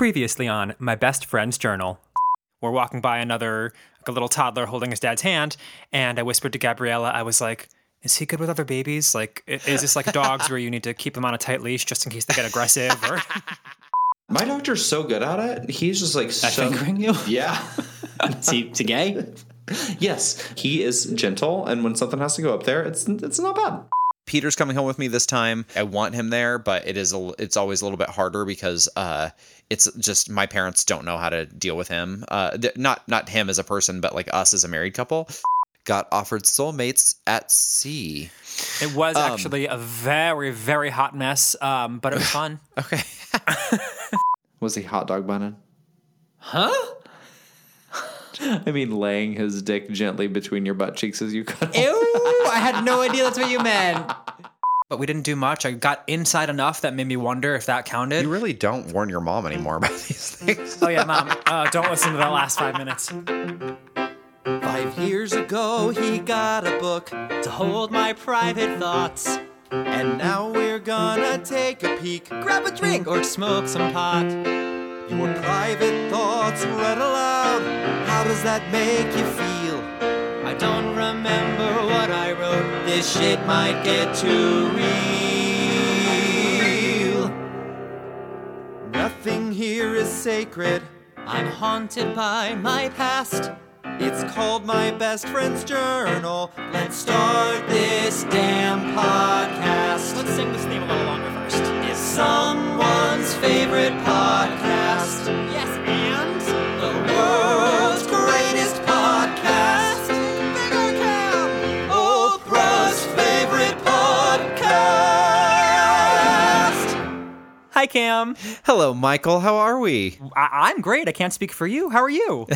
Previously on My Best Friend's Journal. We're walking by another, like a little toddler holding his dad's hand, and I whispered to Gabriella, I was like, is he good with other babies? Like, is this like dogs where you need to keep them on a tight leash just in case they get aggressive? Or My doctor's so good at it. He's just like so, fingering you? Yeah. Is he, is he gay? yes, he is gentle, and when something has to go up there, it's it's not bad. Peter's coming home with me this time. I want him there, but it is a, it's always a little bit harder because uh, it's just my parents don't know how to deal with him. Uh, th- not not him as a person, but like us as a married couple. Got offered soulmates at sea. it was actually a very, very hot mess, um, but it was fun. Okay. Was he hot dog bunning? Huh? I mean, laying his dick gently between your butt cheeks as you cut. Ew! I had no idea that's what you meant. But we didn't do much. I got inside enough that made me wonder if that counted. You really don't warn your mom anymore about these things. oh, yeah, Mom. Uh, don't listen to that last five minutes. Five years ago, he got a book to hold my private thoughts. And now we're gonna take a peek, grab a drink, or smoke some pot. Your private thoughts read aloud. How does that make you feel? I don't remember what I wrote. This shit might get too real. Nothing here is sacred. I'm haunted by my past. It's called My Best Friend's Journal. Let's start this damn podcast. Let's sing this theme a little longer someone's favorite podcast. Hi, Cam. Hello, Michael. How are we? I- I'm great. I can't speak for you. How are you?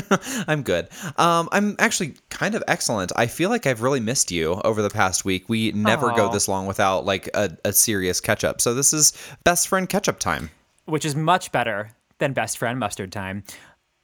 I'm good. Um, I'm actually kind of excellent. I feel like I've really missed you over the past week. We never go this long without like a, a serious catch up. So this is best friend catch up time. Which is much better than best friend mustard time.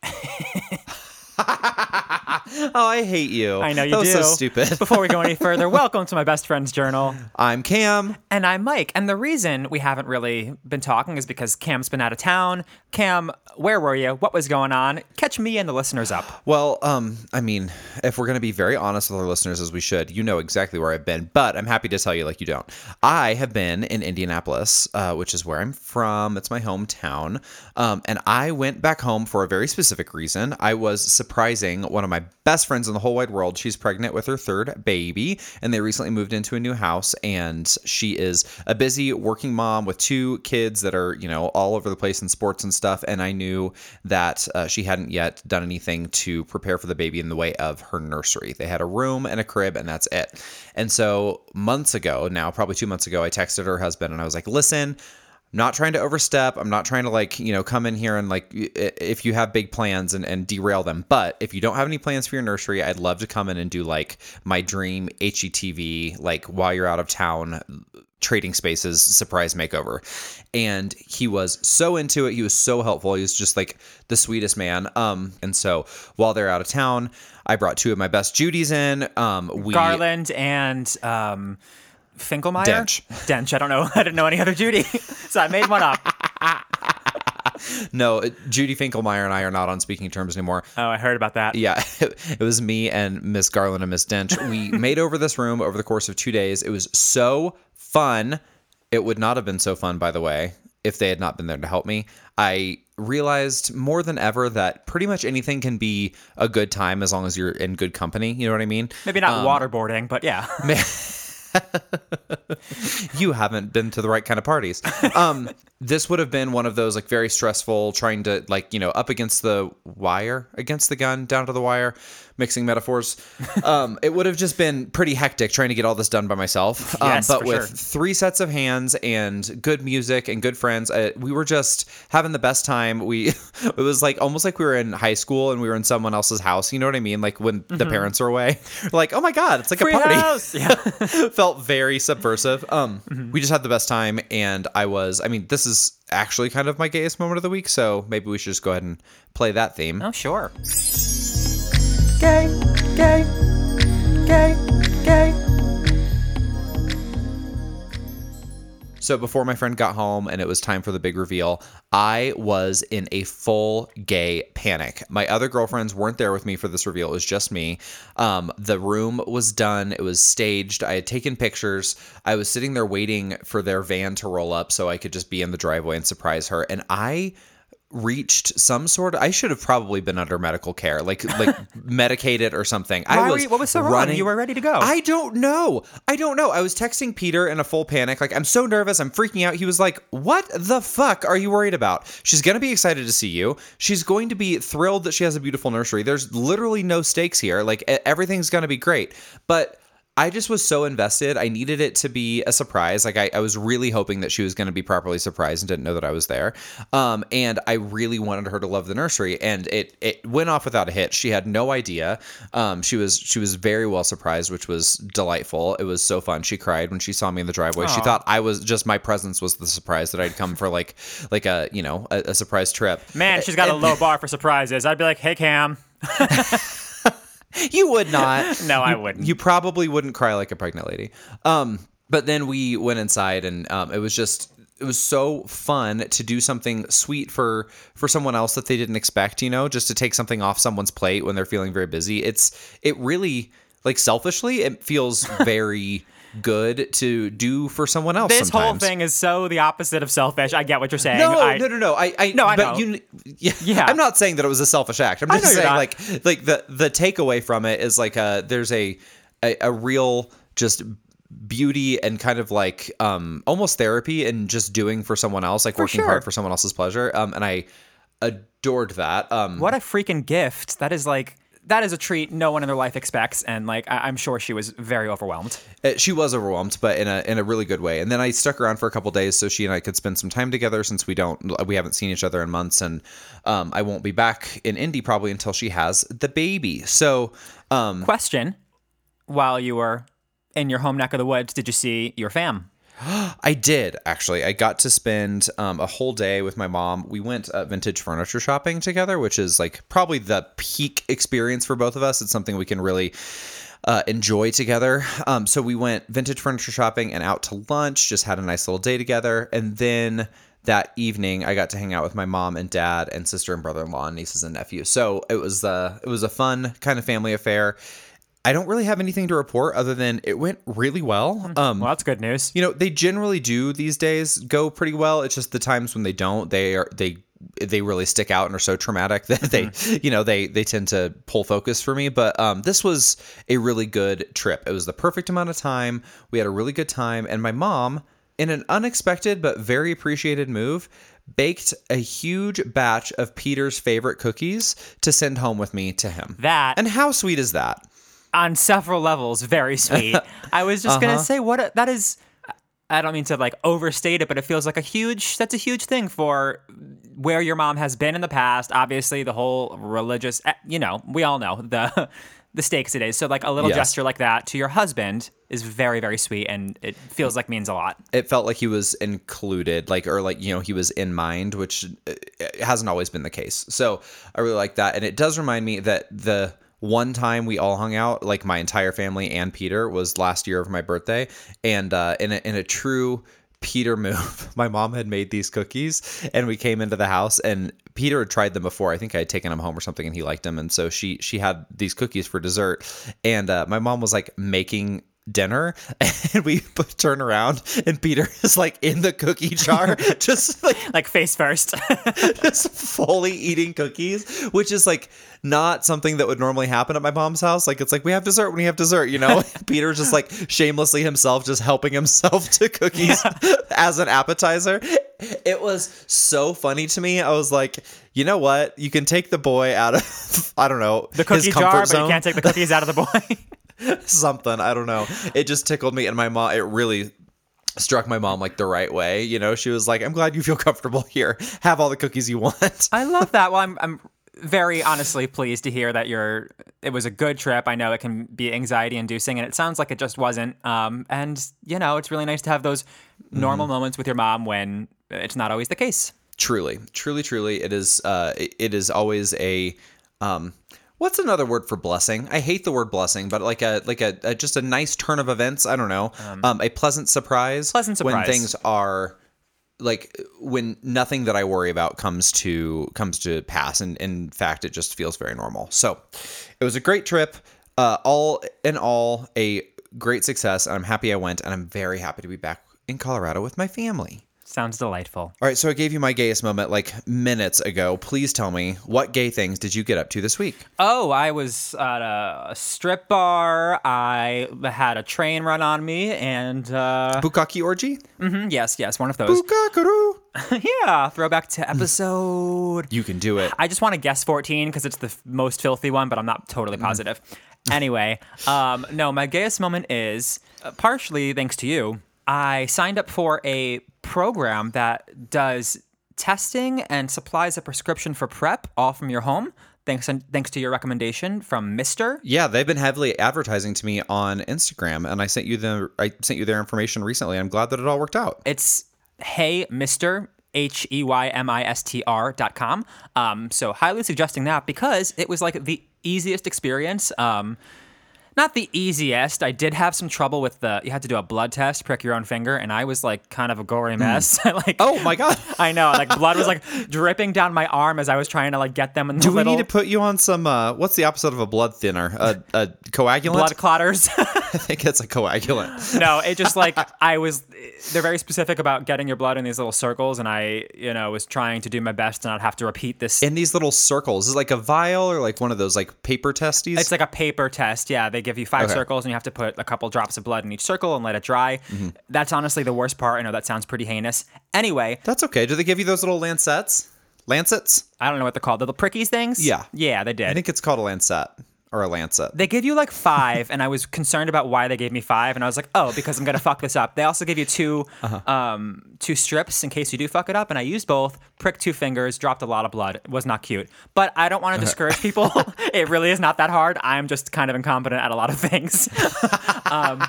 Oh, I hate you. I know you that do. so stupid. Before we go any further, welcome to my best friend's journal. I'm Cam. And I'm Mike. And the reason we haven't really been talking is because Cam's been out of town. Cam, where were you? What was going on? Catch me and the listeners up. Well, um, I mean, if we're going to be very honest with our listeners as we should, you know exactly where I've been, but I'm happy to tell you like you don't. I have been in Indianapolis, uh, which is where I'm from. It's my hometown. Um, and I went back home for a very specific reason. I was surprising one of my best friends in the whole wide world. She's pregnant with her third baby, and they recently moved into a new house. And she is a busy working mom with two kids that are, you know, all over the place in sports and stuff. And I knew that uh, she hadn't yet done anything to prepare for the baby in the way of her nursery. They had a room and a crib, and that's it. And so months ago, now probably two months ago, I texted her husband and I was like, listen, Not trying to overstep. I'm not trying to like, you know, come in here and like, if you have big plans and, and derail them. But if you don't have any plans for your nursery, I'd love to come in and do like my dream HGTV, like while you're out of town, trading spaces surprise makeover. And he was so into it. He was so helpful. He was just like the sweetest man. Um, and so while they're out of town, I brought two of my best Judies in. Um, we Garland and um, Finkelmeyer? Dench. Dench. I don't know. I didn't know any other Judy. so I made one up. no, Judy Finkelmeyer and I are not on speaking terms anymore. Oh, I heard about that. Yeah, it was me and Miss Garland and Miss Dench. We made over this room over the course of two days. It was so fun. It would not have been so fun, by the way, if they had not been there to help me. I realized more than ever that pretty much anything can be a good time as long as you're in good company. You know what I mean? Maybe not um, waterboarding, but yeah. you haven't been to the right kind of parties. Um, this would have been one of those like very stressful, trying to like you know up against the wire, against the gun, down to the wire, mixing metaphors. Um, it would have just been pretty hectic trying to get all this done by myself. Um, Yes, but for with sure. three sets of hands and good music and good friends, uh, we were just having the best time. We it was like almost like we were in high school and we were in someone else's house. You know what I mean? Like when the parents are away, like oh my god, it's like Mm-hmm. Free a party house! Yeah. felt very subversive. Um, Mm-hmm. we just had the best time, and I was. I mean, this is actually kind of my gayest moment of the week, so maybe we should just go ahead and play that theme. oh, sure. Gay, gay, gay, gay. So before my friend got home and it was time for the big reveal, I was in a full gay panic. My other girlfriends weren't there with me for this reveal. It was just me. Um, the room was done. It was staged. I had taken pictures. I was sitting there waiting for their van to roll up so I could just be in the driveway and surprise her. And I reached some sort of I should have probably been under medical care like like medicated or something. I Why were was you- what was so wrong? You were ready to go. I don't know. I don't know. I was texting Peter in a full panic like I'm so nervous. I'm freaking out. He was like, "What the fuck are you worried about? She's going to be excited to see you. She's going to be thrilled that she has a beautiful nursery. There's literally no stakes here. Like everything's going to be great." But I just was so invested. I needed it to be a surprise. Like I, I was really hoping that she was going to be properly surprised and didn't know that I was there. Um, and I really wanted her to love the nursery, and it it went off without a hitch. She had no idea. Um, she was she was very well surprised, which was delightful. It was so fun. She cried when she saw me in the driveway. She thought I was just my presence was the surprise that I'd come for like like a you know a, a surprise trip. Man, she's got a low bar for surprises. I'd be like, hey, Cam. You would not. No, I wouldn't. You probably wouldn't cry like a pregnant lady. Um, but then we went inside, and um, it was just it was so fun to do something sweet for for someone else that they didn't expect. You know, just to take something off someone's plate when they're feeling very busy. It's it really like selfishly, it feels very good to do for someone else. This whole thing is so the opposite of selfish. I get what you're saying. No, I, no, no, no. I, I No, I but know. You, yeah, Yeah. I'm not saying that it was a selfish act. I'm just saying, like, like the the takeaway from it is like a there's a a, a real just beauty and kind of like um almost therapy and just doing for someone else, like working sure. hard for someone else's pleasure. Um, and I adored that. Um, What a freaking gift. That is like, that is a treat no one in their life expects. And like, I- I'm sure she was very overwhelmed. Uh, she was overwhelmed, but in a in a really good way. And then I stuck around for a couple days so she and I could spend some time together since we don't we haven't seen each other in months, and um, I won't be back in Indy probably until she has the baby. So um, Question While you were in your home neck of the woods, did you see your fam? I did actually. I got to spend um, a whole day with my mom. We went uh, vintage furniture shopping together, which is like probably the peak experience for both of us. It's something we can really uh, enjoy together. Um, so we went vintage furniture shopping and out to lunch. Just had a nice little day together, and then that evening I got to hang out with my mom and dad and sister and brother-in-law and nieces and nephews. So it was uh, it was a fun kind of family affair. I don't really have anything to report other than it went really well. Um, Well, that's good news. you know they generally do these days go pretty well. It's just the times when they don't they are they they really stick out and are so traumatic that they you know they they tend to pull focus for me. But um this was a really good trip. It was the perfect amount of time. We had a really good time. And my mom in an unexpected but very appreciated move baked a huge batch of peter's favorite cookies to send home with me to him. That- and how sweet is that on several levels very sweet. I was just Uh-huh. gonna say what a, that is. I don't mean to like overstate it, but it feels like a huge. That's a huge thing for where your mom has been in the past. Obviously, the whole religious. eh, You know, we all know the the stakes it is. So, like a little Yes. gesture like that to your husband is very very sweet, and it feels like means a lot. it felt like he was included like or like you know he was in mind which uh, hasn't always been the case so i really like that and it does remind me that the one time we all hung out like my entire family and peter was last year of my birthday. And uh in a, in a true peter move my mom had made these cookies and we came into the house and peter had tried them before. I think i had taken them home or something and he liked them. And so she she had these cookies for dessert. And uh, my mom was like making dinner and we turn around and Peter is like in the cookie jar just like Like face first. just fully eating cookies which is like not something that would normally happen at my mom's house. Like it's like we have dessert when we have dessert you know? Peter's just like shamelessly himself just helping himself to cookies as an appetizer. It was so funny to me. I was like you know what? You can take the boy out of I don't know the cookie his comfort jar, but you can't take the cookies out of the boy. something. I don't know. It just tickled me, and my mom. It really struck my mom like the right way. You know, she was like, "I'm glad you feel comfortable here. Have all the cookies you want." I love that. Well, I'm I'm very honestly pleased to hear that you're. It was a good trip. I know it can be anxiety inducing, and it sounds like it just wasn't. Um, and you know, it's really nice to have those normal moments with your mom when it's not always the case. truly, truly, truly, it is. Uh, it- it is always a. Um, what's another word for blessing? I hate the word blessing, but like a like a, a just a nice turn of events. I don't know. Um, a pleasant surprise. Pleasant surprise when things are like when nothing that I worry about comes to comes to pass, and in fact, it just feels very normal. So, it was a great trip. Uh, all in all, a great success, and I'm happy I went, and I'm very happy to be back in Colorado with my family. Sounds delightful. All right, so I gave you my gayest moment like minutes ago. Please tell me what gay things did you get up to this week? Oh, I was at a strip bar. I had a train run on me, and uh, Bukkake orgy? mhm, yes, yes, one of those. Bukakaru. yeah, throwback to episode. You can do it. I just want to guess 14 because it's the f- most filthy one, but I'm not totally positive. anyway, um, no, my gayest moment is uh, partially thanks to you. I signed up for a program that does testing and supplies a prescription for PrEP all from your home. Thanks, thanks to your recommendation from Mistr. Yeah, they've been heavily advertising to me on Instagram, and I sent you the I sent you their information recently. I'm glad that it all worked out. It's hey Mistr H E Y M I S T R dot com. Um, so highly suggesting that because it was like the easiest experience. Um, not the easiest. I did have some trouble with the. You had to do a blood test, prick your own finger, and I was like kind of a gory mess. like, Oh my god. I know, like blood was like dripping down my arm as I was trying to like get them in the Do we need to put you on some uh what's the opposite of a blood thinner? A, a coagulant? blood clotters. I think it's a coagulant. no, it just like I was. They're very specific about getting your blood in these little circles, and I, you know, was trying to do my best to not have to repeat this. In these little circles. Is it like a vial or like one of those like paper testes? It's like a paper test. Yeah, they give you five Okay. circles, and you have to put a couple drops of blood in each circle and let it dry. Mm-hmm. That's honestly the worst part. I know that sounds pretty heinous. Anyway, That's okay. Do they give you those little lancets? Lancets? I don't know what they're called. The little prickies things. Yeah. yeah, they did. I think it's called a lancet or a lancet. They give you like five, and I was concerned about why they gave me five, and I was like, oh, because I'm gonna fuck this up. They also give you 2 Uh-huh. um, two strips in case you do fuck it up, and I used both. Pricked two fingers, dropped a lot of blood. It was not cute, but I don't want to discourage people. it really is not that hard. I'm just kind of incompetent at a lot of things. um,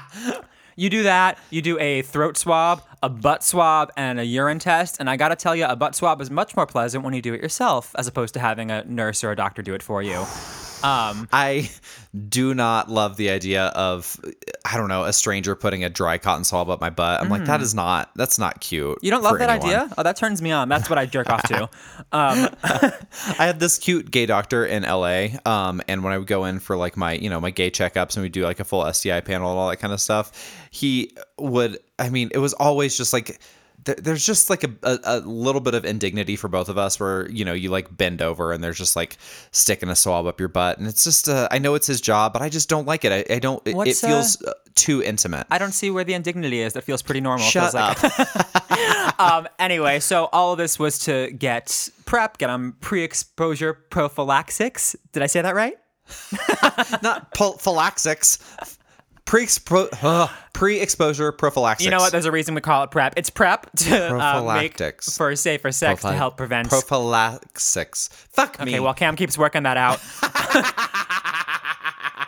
you do that. You do a throat swab, a butt swab, and a urine test. And I gotta tell you, a butt swab is much more pleasant when you do it yourself, as opposed to having a nurse or a doctor do it for you. I do not love the idea of I don't know a stranger putting a dry cotton swab up my butt. I'm like that is not that's not cute. Mm. You don't love that anyone. idea? Oh, that turns me on. That's what I jerk off to. Um, I had this cute gay doctor in LA, um, and when I would go in for like my you know my gay checkups and we do like a full STI panel and all that kind of stuff, he would. I mean, it was always just like. There- There's just like a, a, a little bit of indignity for both of us where, you know, you like bend over and there's just like sticking a swab up your butt. And it's just, uh, I know it's his job, but I just don't like it. I, I don't, it, uh, feels uh, too intimate. I don't see where the indignity is. That feels pretty normal. Shut feels like- um, anyway, so all of this was to get prep, get on pre-exposure prophylaxis. Did I say that right? not prophylaxis. Pre-expo- uh, pre-exposure prophylaxis. You know what? There's a reason we call it prep. It's prep to uh, make for safer sex to help prevent. prophylaxis. Fuck me. okay, well, Cam keeps working that out.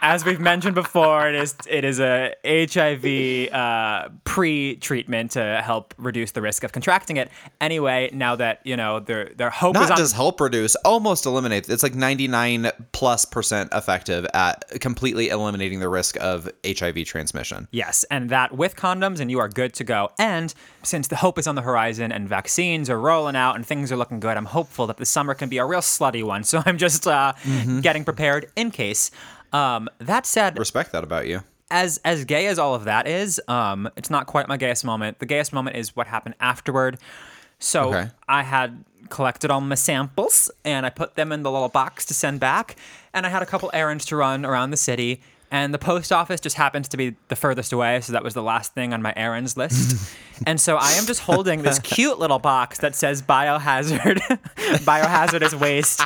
As we've mentioned before, it is it is a HIV uh, pre-treatment to help reduce the risk of contracting it. Anyway, now that you know their their hope is not on just help reduce, almost eliminate. It's like 99 plus percent effective at completely eliminating the risk of HIV transmission. Yes, and that with condoms, and you are good to go. And since the hope is on the horizon and vaccines are rolling out and things are looking good, I'm hopeful that the summer can be a real slutty one. So I'm just uh, getting prepared in case. Um, that said, Respect that about you. as as gay as all of that is, um, it's not quite my gayest moment. The gayest moment is what happened afterward. So Okay. I had collected all my samples and I put them in the little box to send back. And I had a couple errands to run around the city. And the post office just happens to be the furthest away, so that was the last thing on my errands list. and so I am just holding this cute little box that says biohazard, biohazardous waste.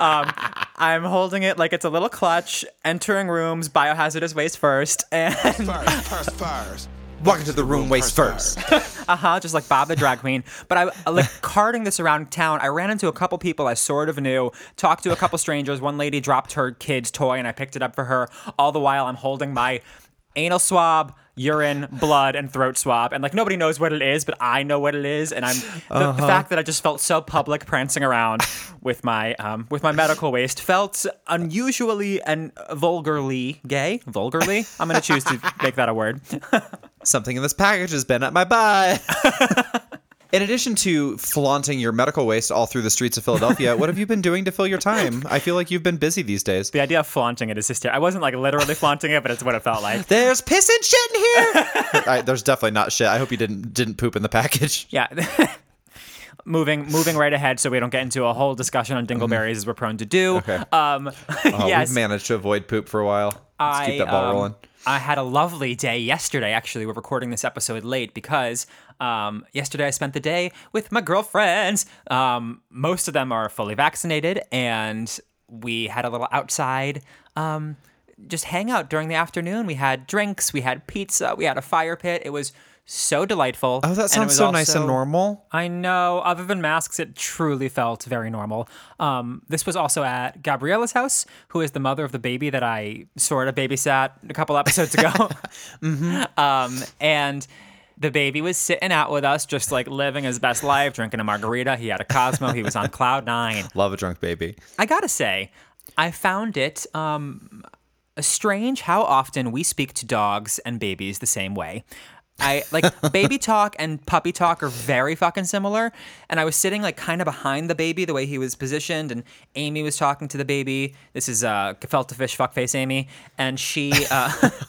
Um, I'm holding it like it's a little clutch, entering rooms, biohazardous waste first, and Fires, fires, fires. Walk into the room waist Fires, first. fires. uh-huh, just like Bob the drag queen. But I I, like carting this around town. I ran into a couple people I sort of knew, talked to a couple strangers. One lady dropped her kid's toy and I picked it up for her. All the while I'm holding my anal swab, urine, blood, and throat swab, and like nobody knows what it is, but I know what it is, and I'm the, Uh-huh. the fact that I just felt so public prancing around with my um with my medical waste felt unusually and vulgarly gay. Vulgarly, I'm gonna choose to make that a word. Something in this package has been at my butt. In addition to flaunting your medical waste all through the streets of Philadelphia, what have you been doing to fill your time? I feel like you've been busy these days. The idea of flaunting it is hysterical. I wasn't like literally flaunting it, but it's what it felt like. There's piss and shit in here. I, there's definitely not shit. I hope you didn't didn't poop in the package. Yeah. moving moving right ahead so we don't get into a whole discussion on dingleberries as we're prone to do. Okay. Um Oh, yes. We've managed to avoid poop for a while. Let's I, keep that ball um, rolling. I had a lovely day yesterday. Actually, we're recording this episode late because um, yesterday I spent the day with my girlfriends. Um, most of them are fully vaccinated, and we had a little outside um, just hangout during the afternoon. We had drinks, we had pizza, we had a fire pit. It was so delightful. Oh, that it sounds was so nice and normal. I know. Other than masks, it truly felt very normal. Um, this was also at Gabriella's house, who is the mother of the baby that I sort of babysat a couple episodes ago. um, and the baby was sitting out with us, just like living his best life, drinking a margarita. He had a Cosmo. He was on cloud nine. Love a drunk baby. I gotta say, I found it um, strange how often we speak to dogs and babies the same way. I like baby talk and puppy talk are very fucking similar. And I was sitting like kind of behind the baby, the way he was positioned, and Amy was talking to the baby. This is uh, gefilte fish fuckface Amy, and she. Uh,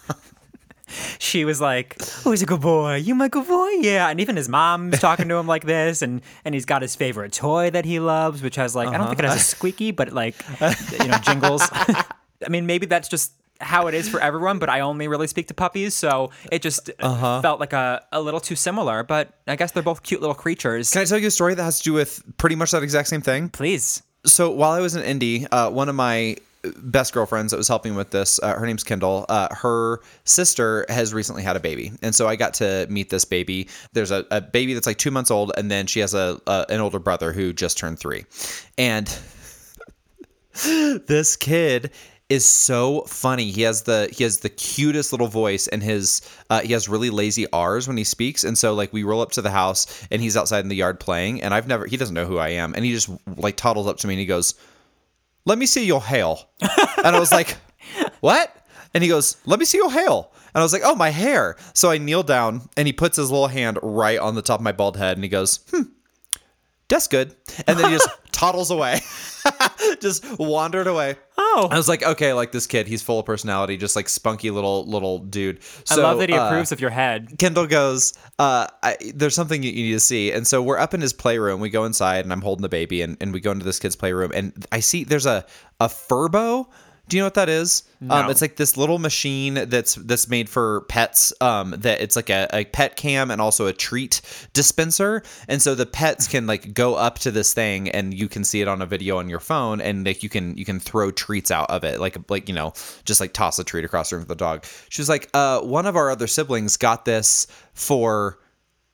she was like, "Oh, he's a good boy. You my good boy, yeah." And even his mom's talking to him like this, and and he's got his favorite toy that he loves, which has like I don't think it has a squeaky, but like you know jingles. I mean, maybe that's just how it is for everyone, but I only really speak to puppies, so it just felt like a, a little too similar. But I guess they're both cute little creatures. Can I tell you a story that has to do with pretty much that exact same thing? Please. so while I was in Indy, uh, one of my best girlfriends that was helping with this, uh, her name's Kendall. Uh, her sister has recently had a baby, and so I got to meet this baby. There's a, a baby that's like two months old, and then she has a, a an older brother who just turned three, and this kid is so funny. He has the he has the cutest little voice and his uh, he has really lazy R's when he speaks. And so like we roll up to the house and he's outside in the yard playing and I've never he doesn't know who I am and he just like toddles up to me and he goes, "Let me see your hail." and I was like, "What?" And he goes, "Let me see your hail." And I was like, "Oh, my hair." So I kneel down and he puts his little hand right on the top of my bald head and he goes, "Hmm, that's good." And then he just toddles away. just wandered away. Oh. I was like, okay, like this kid, he's full of personality, just like spunky little little dude. I love that he uh, approves of your head. Kendall goes, uh, I, there's something you you need to see. And so we're up in his playroom. We go inside and I'm holding the baby and, and we go into this kid's playroom and I see there's a, a Furbo. Do you know what that is? Um, No. it's like this little machine that's that's made for pets. Um, that it's like a, a pet cam and also a treat dispenser. And so the pets can like go up to this thing and you can see it on a video on your phone and like you can you can throw treats out of it like like you know just like toss a treat across the room for the dog. She was like, uh, one of our other siblings got this for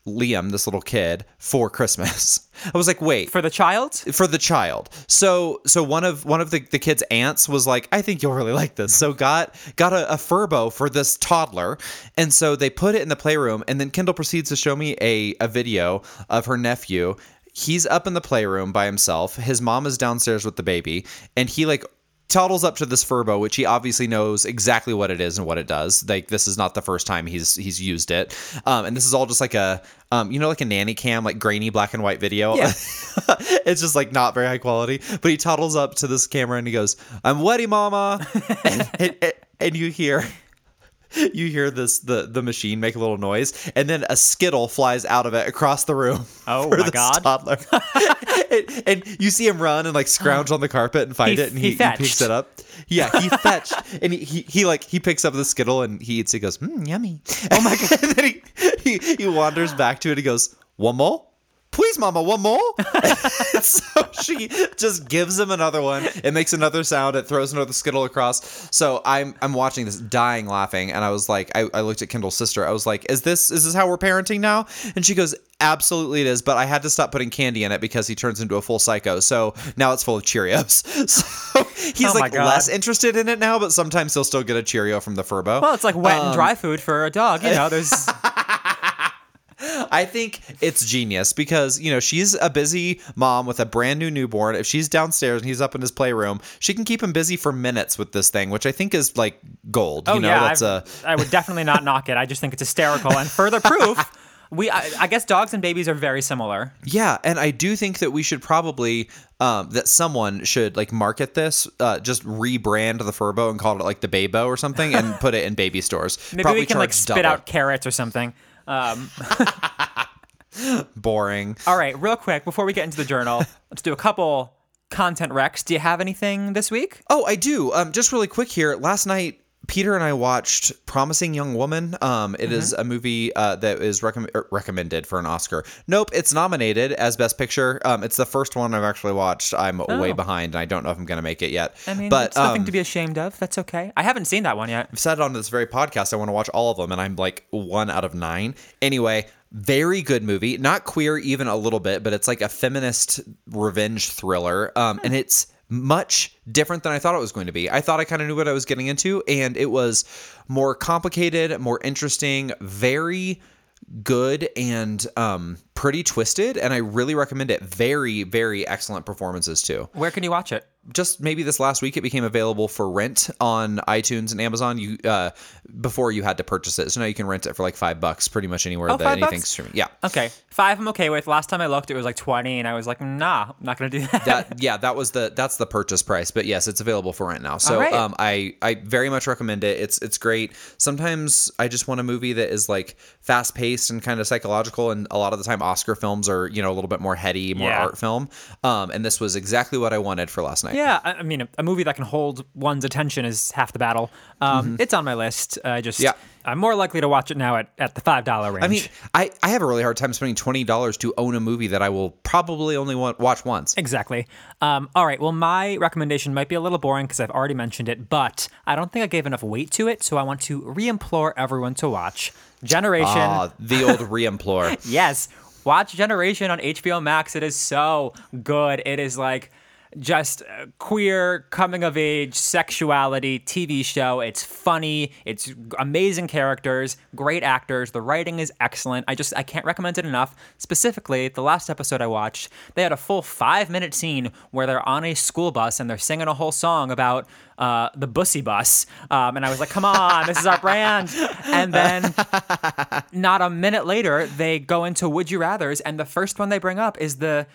Liam, this little kid, for Christmas. I was like, wait, For the child? for the child. So so one of one of the, the kid's aunts was like, I think you'll really like this. So got got a, a Furbo for this toddler. And so they put it in the playroom and then Kendall proceeds to show me a, a video of her nephew. He's up in the playroom by himself. His mom is downstairs with the baby, and he like toddles up to this Furbo, which he obviously knows exactly what it is and what it does. Like this is not the first time he's he's used it, um, and this is all just like a um, you know like a nanny cam, like grainy black and white video. Yeah. it's just like not very high quality. But he toddles up to this camera and he goes, "I'm wetty, mama," and, and, and you hear. You hear this the the machine make a little noise, and then a skittle flies out of it across the room. Oh for my God. Toddler, and, and you see him run and like scrounge on the carpet and find He- it, and he he, he picks it up. Yeah, he fetched, and he, he like he picks up the skittle and he eats. it. He goes, mm, "Yummy!" Oh my god! and then he, he he wanders back to it. He goes, "One more." Please, mama, one more. so she just gives him another one. It makes another sound. It throws another skittle across. So I'm I'm watching this, dying laughing, and I was like, I, I looked at Kendall's sister. I was like, is this is this how we're parenting now? And she goes, absolutely it is. But I had to stop putting candy in it because he turns into a full psycho. So now it's full of Cheerios. So He's Oh like God. less interested in it now, but sometimes he'll still get a Cheerio from the Furbo. Well, it's like wet and Um, dry food for a dog. You know, there's I think it's genius because, you know, she's a busy mom with a brand new newborn. If she's downstairs and he's up in his playroom, she can keep him busy for minutes with this thing, which I think is like gold. oh you know, yeah, that's a I would definitely not knock it. I just think it's hysterical. And further proof, we I, I guess dogs and babies are very similar. Yeah, and I do think that we should probably um, that someone should like market this, uh, just rebrand the Furbo and call it like the Baybo or something, and put it in baby stores. Maybe probably we can like spit double. out carrots or something. Um, boring. all right, real quick before we get into the journal, let's do a couple content recs. Do you have anything this week? Oh, I do. Um, just really quick here. Last night, Peter and I watched "Promising Young Woman." Um, it is Mm-hmm. a movie uh, that is recomm- er, recommended for an Oscar. Nope, it's nominated as Best Picture. Um, it's the first one I've actually watched. I'm way Oh. behind, and I don't know if I'm going to make it yet. I mean, but it's nothing um, to be ashamed of. That's okay. I haven't seen that one yet. I've said on this very podcast I want to watch all of them, and I'm like one out of nine. Anyway, very good movie. Not queer even a little bit, but it's like a feminist revenge thriller. Um, and it's much different than I thought it was going to be. I thought I kind of knew what I was getting into, and it was more complicated, more interesting, very good and um pretty twisted and i really recommend it very very excellent performances too Where can you watch it? Just maybe this last week it became available for rent on iTunes and Amazon. You uh, before you had to purchase it, so now you can rent it for like five bucks, pretty much anywhere Oh, that anything's bucks? streaming. Yeah, Okay, five I'm okay with. Last time I looked, it was like twenty, and I was like, nah, I'm not gonna do that. that yeah, that was the that's the purchase price. But yes, it's available for rent now. So right. um, I I very much recommend it. It's it's great. Sometimes I just want a movie that is like fast paced and kind of psychological, and a lot of the time Oscar films are you know a little bit more heady, more Yeah. art film. Um, and this was exactly what I wanted for last night. Yeah, I I mean, a, a movie that can hold one's attention is half the battle. Um, It's on my list. I just, Mm-hmm. Yeah. I'm more likely to watch it now at, at the five dollar range. I mean, I, I have a really hard time spending twenty dollars to own a movie that I will probably only want, watch once. exactly. Um, all right. Well, my recommendation might be a little boring because I've already mentioned it, but I don't think I gave enough weight to it, so I want to re-implore everyone to watch Generation. Ah, the old re-implore. Yes, watch Generation on HBO Max. It is so good. It is like just queer coming of age sexuality TV show. It's funny. It's amazing characters, great actors. The writing is excellent. I just I can't recommend it enough. Specifically, the last episode I watched, they had a full five minute scene where they're on a school bus and they're singing a whole song about uh, the bussy bus. Um, and I was like, come on, this is our brand. And then not a minute later, they go into Would You Rathers, and the first one they bring up is the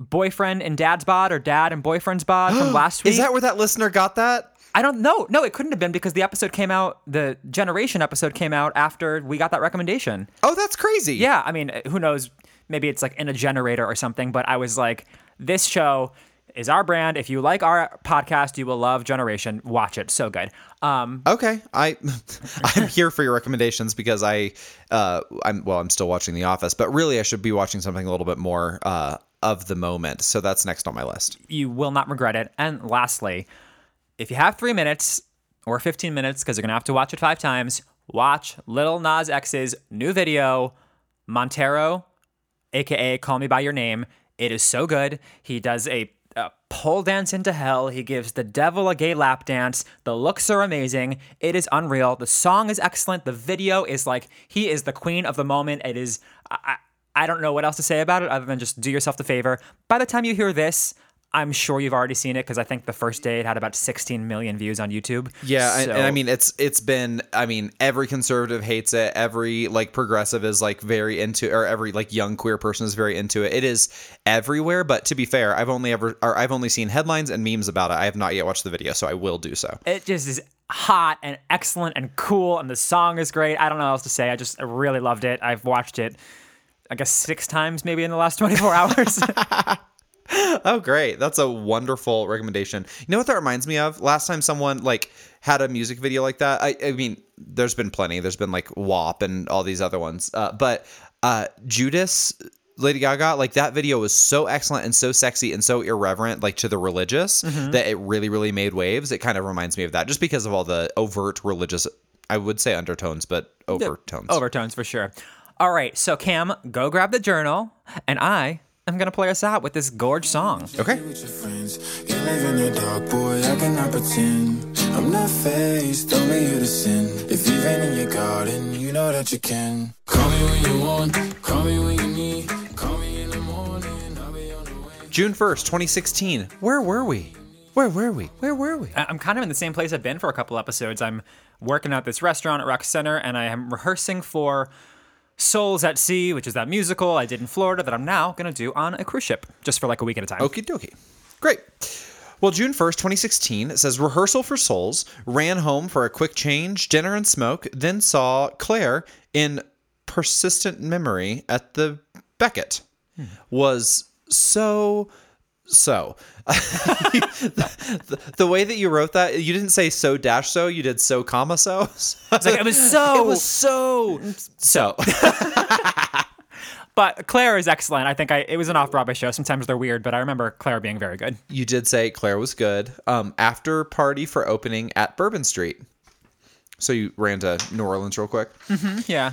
boyfriend and dad's bod or dad and boyfriend's bod from last week. Is that where that listener got that? I don't know. No, it couldn't have been because the episode came out, the Generation episode came out after we got that recommendation. Oh, that's crazy. Yeah, I mean, who knows? Maybe it's like in a generator or something, but I was like, this show is our brand. If you like our podcast, you will love Generation. Watch it. So good. Um, Okay, I I'm here for your recommendations because I uh I'm well I'm still watching The Office, but really I should be watching something a little bit more uh of the moment. So that's next on my list. you will not regret it. And lastly, if you have three minutes or 15 minutes, because you're going to have to watch it five times, watch Lil Nas X's new video, Montero, aka Call Me By Your Name. It is so good. He does a, pole dance into hell. He gives the devil a gay lap dance. The looks are amazing. It is unreal. The song is excellent. The video is like, he is the queen of the moment. It is. I, I don't know what else to say about it other than just do yourself the favor. By the time you hear this, I'm sure you've already seen it because I think the first day it had about 16 million views on YouTube. Yeah, So- and I mean it's it's been I mean every conservative hates it. Every like progressive is like very into or every like young queer person is very into it. It is everywhere, but to be fair, I've only ever or I've only seen headlines and memes about it. I have not yet watched the video, so I will do so. it just is hot and excellent and cool and the song is great i don't know what else to say i just really loved it i've watched it i guess six times maybe in the last 24 hours Oh, great. That's a wonderful recommendation. You know what that reminds me of? Last time someone like had a music video like that. I, I mean, there's been plenty. There's been like WAP and all these other ones. Uh, but uh, Judas, Lady Gaga, like that video was so excellent and so sexy and so irreverent, like to the religious, that it really, really made waves. It kind of reminds me of that just because of all the overt religious, I would say undertones, but overtones. overtones for sure all right so cam go grab the journal and i I'm gonna play us out with this gorge song. Okay. with your friends. You live in the dark, boy. I cannot pretend. I'm not faced, only here to sin. If you've been in your garden, you know that you can. Call me when you want, call me when you need. Call me in the morning, I'll be on the way. June 1st, 2016. Where were we? Where were we? Where were we? I- I'm kind of in the same place I've been for a couple episodes. I'm working at this restaurant at Rock Center, and I am rehearsing for Souls at Sea, which is that musical I did in Florida that I'm now gonna do on a cruise ship, just for like a week at a time. Okie dokie. Great. Well, June 1st, 2016, it says rehearsal for Souls, ran home for a quick change, dinner and smoke, then saw Claire in persistent memory at the Beckett. Hmm. Was so so. the, the, the way that you wrote that, you didn't say so dash so, you did so comma so. It's like, it was so. it was so so. But Claire is excellent. I think I it was an off Broadway show. Sometimes they're weird, but I remember Claire being very good. you did say Claire was good. Um, after party for opening at Bourbon Street. So you ran to New Orleans real quick. Yeah.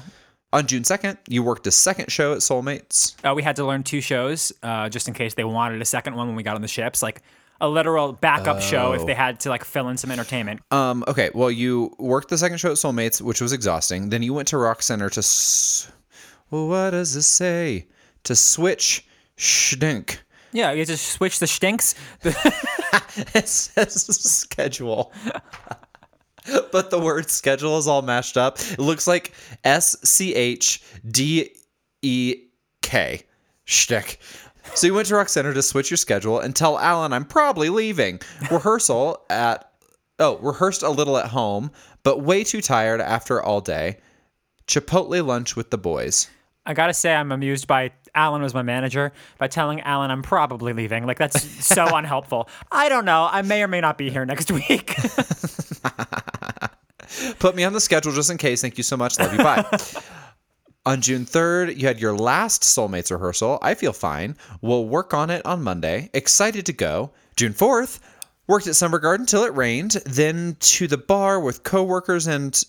On June 2nd, you worked a second show at Soulmates. Uh, we had to learn two shows uh, just in case they wanted a second one when we got on the ships, like a literal backup show if they had to like fill in some entertainment. Um, okay, well, you worked the second show at Soulmates, which was exhausting. Then you went to Rock Center to. S- well, what does this say? To switch shtink. Yeah, you just switch the stinks. it says schedule. but the word schedule is all mashed up. It looks like S C H D E K. Shtick. So you went to Rock Center to switch your schedule and tell Alan I'm probably leaving. Rehearsal at oh, rehearsed a little at home, but way too tired after all day. Chipotle lunch with the boys. I gotta say, I'm amused by Alan was my manager by telling Alan I'm probably leaving. Like that's so unhelpful. I don't know. I may or may not be here next week. Put me on the schedule just in case. Thank you so much. Love you. Bye. on June 3rd, you had your last Soulmates rehearsal. I feel fine. We'll work on it on Monday. Excited to go. June 4th, worked at Summer Garden till it rained. Then to the bar with coworkers and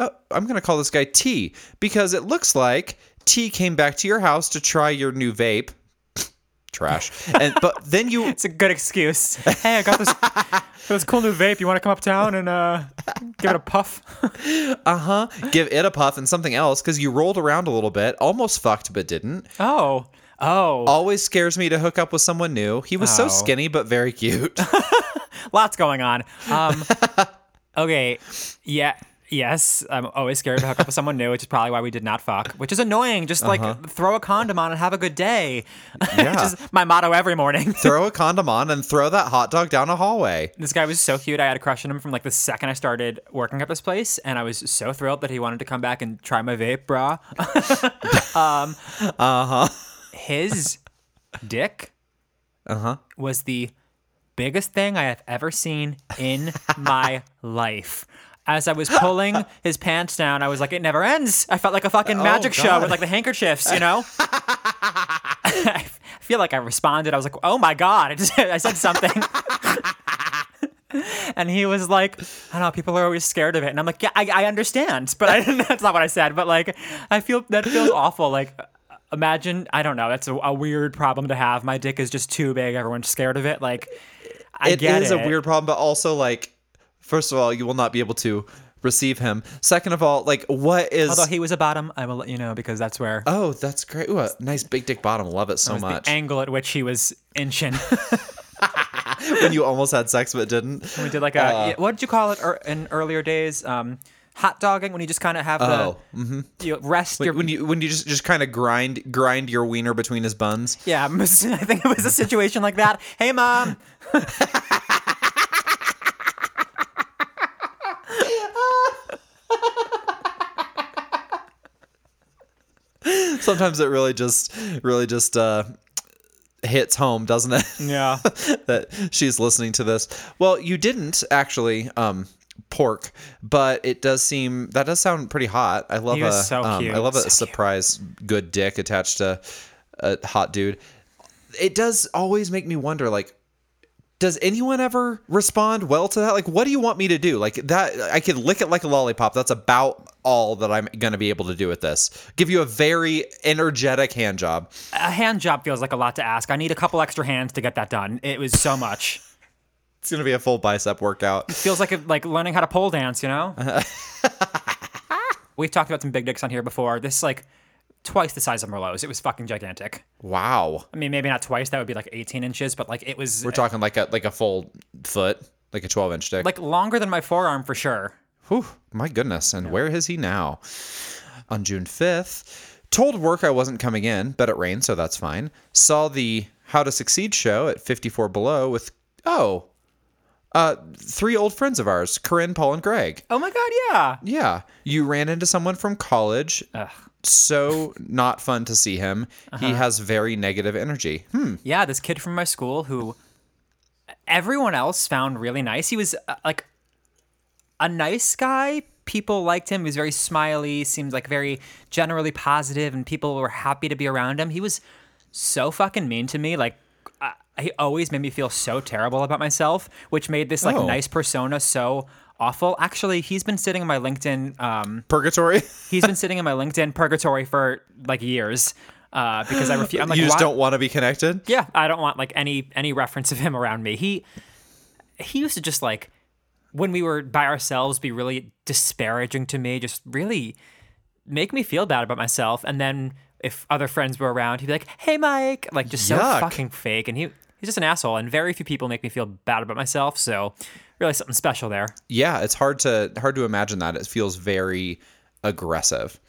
oh, I'm going to call this guy T because it looks like T came back to your house to try your new vape. Trash. And but then you it's a good excuse. Hey, I got this this cool new vape. You want to come uptown and uh, give it a puff? uh-huh give it a puff and something else cuz you rolled around a little bit, almost fucked but didn't. Oh, oh, always scares me to hook up with someone new. He was so Oh. skinny but very cute. lots going on. Um, okay, yeah. Yes, I'm always scared to hook up with someone new, which is probably why we did not fuck, which is annoying. Just like throw a condom on and have a good day. Yeah. just my motto every morning. throw a condom on and throw that hot dog down a hallway. This guy was so cute. I had a crush on him from like the second I started working at this place, and I was so thrilled that he wanted to come back and try my vape, brah. um, uh huh. His dick Uh-huh. was the biggest thing I have ever seen in my life. As I was pulling his pants down, I was like, "It never ends." I felt like a fucking oh, magic show with like the handkerchiefs, you know. I feel like I responded. I was like, "Oh my god!" I, just, I said something, and he was like, "I don't know. People are always scared of it," and I'm like, "Yeah, I, I understand," but I, that's not what I said. But like, I feel that feels awful. Like, imagine I don't know. That's a, a weird problem to have. My dick is just too big. Everyone's scared of it. Like, I It get is it. a weird problem, but also like, first of all, you will not be able to receive him. Second of all, like, what is? Although he was a bottom, I will let you know because that's where oh, that's great. Ooh, a nice big dick bottom. Love it so much. the angle at which he was inching. when you almost had sex but didn't. we did like a yeah, what did you call it in earlier days? Um, hot dogging when you just kind of have Oh, the you rest your When you when you just just kind of grind grind your wiener between his buns. yeah. I think it was a situation like that. Hey, mom. Sometimes it really just really just uh hits home, doesn't it? Yeah. that she's listening to this. Well, you didn't actually um pork, but it does seem that does sound pretty hot. I love a so um, cute, I love a so cute. surprise good dick attached to a hot dude. It does always make me wonder like does anyone ever respond well to that? Like, what do you want me to do? Like that, I could lick it like a lollipop. That's about all that I'm gonna be able to do with this. Give you a very energetic hand job. A hand job feels like a lot to ask. I need a couple extra hands to get that done. It was so much. It's gonna be a full bicep workout. feels like a, like learning how to pole dance, you know? We've talked about some big dicks on here before. This like twice the size of Merlot's. It was fucking gigantic. Wow, I mean, maybe not twice. That would be like 18 inches, but like it was we're talking like a like a full foot, like a 12 inch dick. like longer than my forearm for sure. Whew, my goodness. And where is he now? On June 5th, told work I wasn't coming in, but it rained, so that's fine. Saw the How to Succeed show at 54 Below with, oh, uh, three old friends of ours, Corinne, Paul, and Greg. Oh my god, yeah. Yeah. You ran into someone from college. So not fun to see him. He has very negative energy. Hmm. Yeah, this kid from my school who everyone else found really nice. He was uh, like a nice guy. People liked him. He was very smiley, seemed like very generally positive, and people were happy to be around him. He was so fucking mean to me. Like, uh, he always made me feel so terrible about myself, which made this like Oh. nice persona so awful. Actually, he's been sitting in my LinkedIn. Um, Purgatory. he's been sitting in my LinkedIn purgatory for like years. Uh, because I refuse. I'm like, you just why- don't want to be connected? yeah, I don't want like any any reference of him around me. He he used to just like when we were by ourselves be really disparaging to me, just really make me feel bad about myself. And then if other friends were around, he'd be like, "Hey, Mike," like just so fucking fake. And he he's just an asshole. And very few people make me feel bad about myself. So really something special there. yeah, it's hard to hard to imagine that. It feels very aggressive.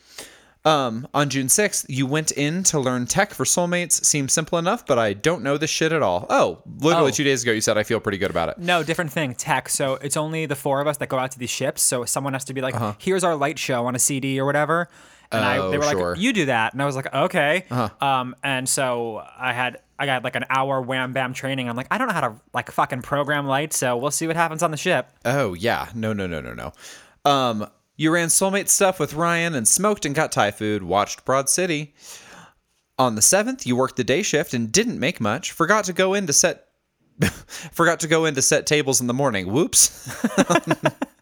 Um, on June 6th, you went in to learn tech for soulmates. Seems simple enough, but I don't know this shit at all. Oh, literally Oh. two days ago, you said I feel pretty good about it. No, different thing. Tech. So it's only the four of us that go out to these ships. So someone has to be like, "Here's our light show on a CD or whatever." And I, Uh-huh. Oh, they were sure. Uh-huh. like, "You do that," and I was like, "Okay." Um, and so I had I got like an hour wham bam training. I'm like, I don't know how to like fucking program lights, so we'll see what happens on the ship. Oh yeah, no, no, no, no, no. Um, you ran soulmate stuff with Ryan and smoked and got Thai food. Watched Broad City. On the seventh, you worked the day shift and didn't make much. Forgot to go in to set. forgot to go in to set tables in the morning. Whoops.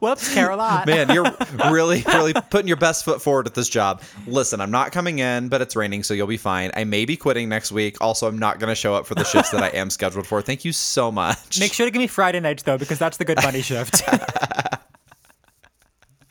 Whoops, Caroline. Man, you're really, really putting your best foot forward at this job. Listen, I'm not coming in, but it's raining, so you'll be fine. I may be quitting next week. Also, I'm not going to show up for the shifts that I am scheduled for. Thank you so much. Make sure to give me Friday nights though, because that's the good money shift.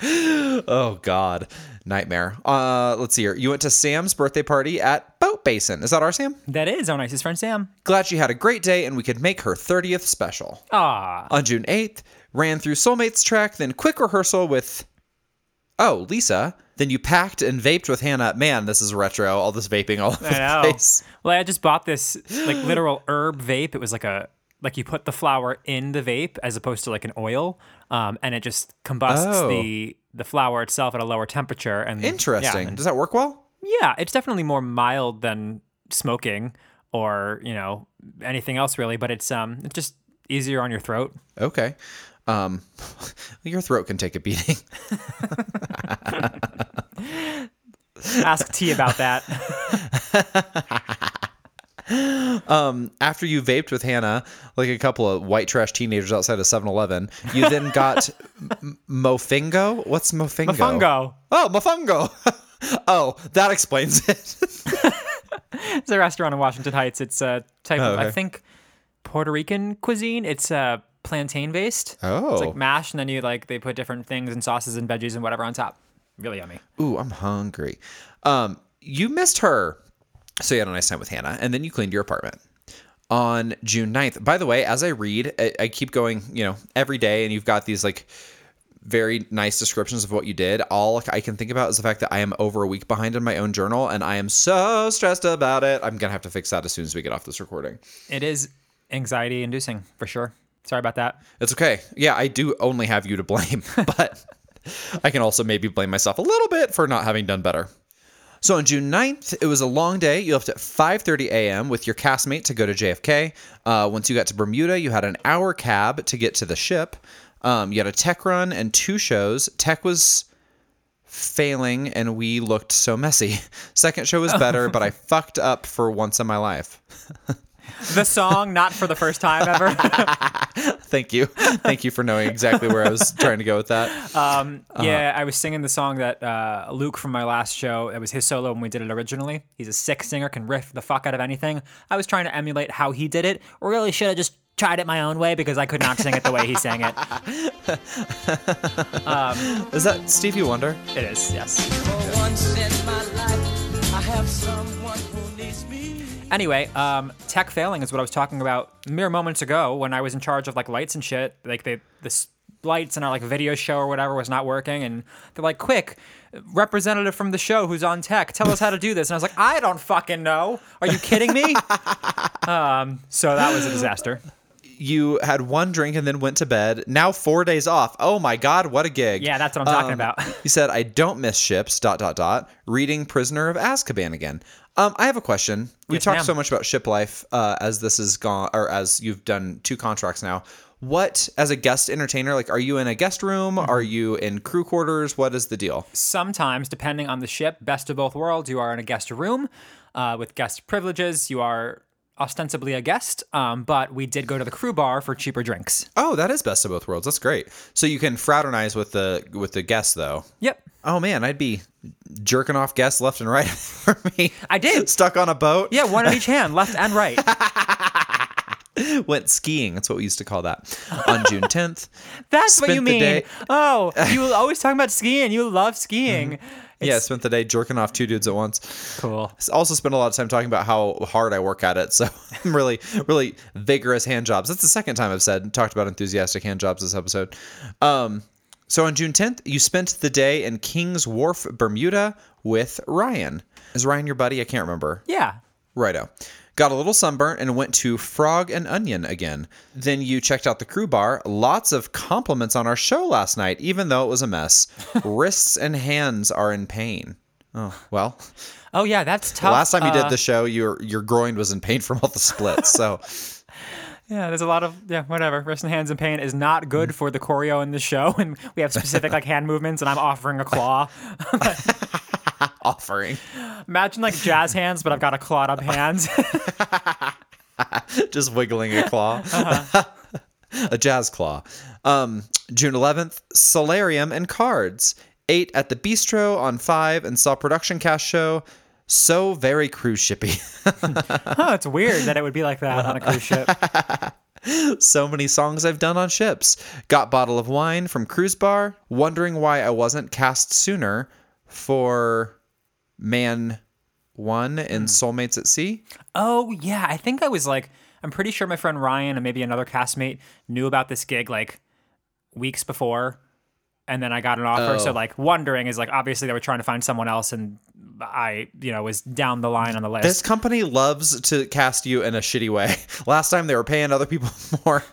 Oh God, nightmare. Uh, let's see here. You went to Sam's birthday party at Boat Basin. Is that our Sam? that is our nicest friend Sam. Glad she had a great day and we could make her 30th special. Ah, On June 8th, ran through Soulmates track, then quick rehearsal with oh Lisa. Then you packed and vaped with Hannah. Man, this is retro. All this vaping all over I know. the place. Well, I just bought this like literal herb vape. It was like a like you put the flower in the vape as opposed to like an oil, um, and it just combusts Oh. the the flower itself at a lower temperature. And Interesting. Yeah, and- Does that work well? yeah, it's definitely more mild than smoking or you know anything else really, but it's um it's just easier on your throat. Okay. Um, your throat can take a beating. Ask T about that. after you vaped with Hannah, like a couple of white trash teenagers outside of 7-Eleven, you then got m- Mofingo. What's Mofingo? Mofongo. Oh, Mofongo. oh, that explains it. It's a restaurant in Washington Heights. It's a type of okay. I think Puerto Rican cuisine. It's uh, plantain based. Oh. It's like mash, and then you like they put different things and sauces and veggies and whatever on top. Really yummy. Ooh, I'm hungry. Um, you missed her. So you had a nice time with Hannah, and then you cleaned your apartment. On June 9th. By the way, as I read, I, I keep going, you know, every day, and you've got these like very nice descriptions of what you did. All I can think about is the fact that I am over a week behind in my own journal, and I am so stressed about it. I'm gonna have to fix that as soon as we get off this recording. It is anxiety inducing for sure. Sorry about that. It's okay. Yeah, I do only have you to blame, but I can also maybe blame myself a little bit for not having done better. So on June 9th, it was a long day. You left at 5:30 a.m. with your castmate to go to JFK. Uh, once you got to Bermuda, you had an hour cab to get to the ship. Um, you had a tech run and two shows. Tech was failing, and we looked so messy. Second show was better, but I fucked up for once in my life. The song, not for the first time ever. Thank you. Thank you for knowing exactly where I was trying to go with that. Um, uh-huh. Yeah, I was singing the song that uh, Luke from my last show. It was his solo when we did it originally. He's a sick singer, can riff the fuck out of anything. I was trying to emulate how he did it. Really should have just tried it my own way because I could not sing it the way he sang it. Um, is that Stevie Wonder? It is, yes. Anyway, um, tech failing is what I was talking about mere moments ago when I was in charge of like lights and shit. Like they, this lights in our like video show or whatever was not working, and they're like, "Quick, representative from the show who's on tech, tell us how to do this." And I was like, "I don't fucking know. Are you kidding me?" um, so that was a disaster. You had one drink and then went to bed. Now four days off. Oh my God, what a gig. Yeah, that's what I'm talking Um, about. You said, I don't miss ships, dot, dot, dot, reading Prisoner of Azkaban again. Um, I have a question. We Yes, talked ma'am. so much about ship life uh, as this is gone, or as you've done two contracts now. What, as a guest entertainer, like, are you in a guest room? Mm-hmm. Are you in crew quarters? What is the deal? Sometimes, depending on the ship, best of both worlds, you are in a guest room uh, with guest privileges. You are ostensibly a guest, um, but we did go to the crew bar for cheaper drinks. Oh, that is best of both worlds. That's great. So you can fraternize with the with the guests, though. Yep. Oh man, I'd be jerking off guests left and right for me. I did. Stuck on a boat. Yeah, one in each hand, left and right. Went skiing. That's what we used to call that. On June 10th. That's what you mean. Oh, you always talking about skiing. You love skiing. Yeah, spent the day jerking off two dudes at once. Cool. Also spent a lot of time talking about how hard I work at it. So I'm really, really vigorous hand jobs. That's the second time I've said talked about enthusiastic hand jobs this episode. Um, so on June 10th, you spent the day in Kings Wharf, Bermuda, with Ryan. Is Ryan your buddy? I can't remember. Yeah. Righto. Got a little sunburnt and went to Frog and Onion again. Then you checked out the crew bar. Lots of compliments on our show last night, even though it was a mess. Wrists and hands are in pain. Oh, well. Oh yeah, that's tough. Last time you Uh, did the show, your your groin was in pain from all the splits. So Yeah, there's a lot of yeah, whatever. Wrist and hands in pain is not good for the choreo in the show, and we have specific like hand movements, and I'm offering a claw. offering. Imagine like jazz hands, but I've got a clawed up hands. Just wiggling a claw. Uh-huh. a jazz claw. Um, June 11th, Solarium and Cards. Eight at the Bistro on 5 and saw production cast show. So very cruise shippy. huh, it's weird that it would be like that on a cruise ship. so many songs I've done on ships. Got bottle of wine from Cruise Bar. Wondering why I wasn't cast sooner for Man One in hmm. Soulmates at Sea. Oh yeah, I think I was like, I'm pretty sure my friend Ryan and maybe another castmate knew about this gig like weeks before, and then I got an offer. So Oh. like, wondering is like obviously they were trying to find someone else, and I you know was down the line on the list. This company loves to cast you in a shitty way. Last time they were paying other people more.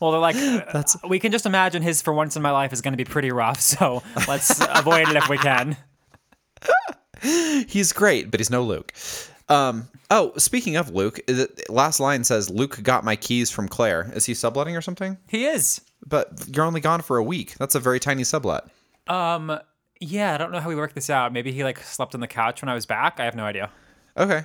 well, they're like, That's... Uh, we can just imagine his for once in my life is going to be pretty rough. So let's avoid it if we can. He's great, but he's no Luke. Um, oh, speaking of Luke, the last line says Luke got my keys from Claire. Is he subletting or something? He is. But you're only gone for a week. That's a very tiny sublet. Um. Yeah, I don't know how we worked this out. Maybe he like slept on the couch when I was back. I have no idea. Okay.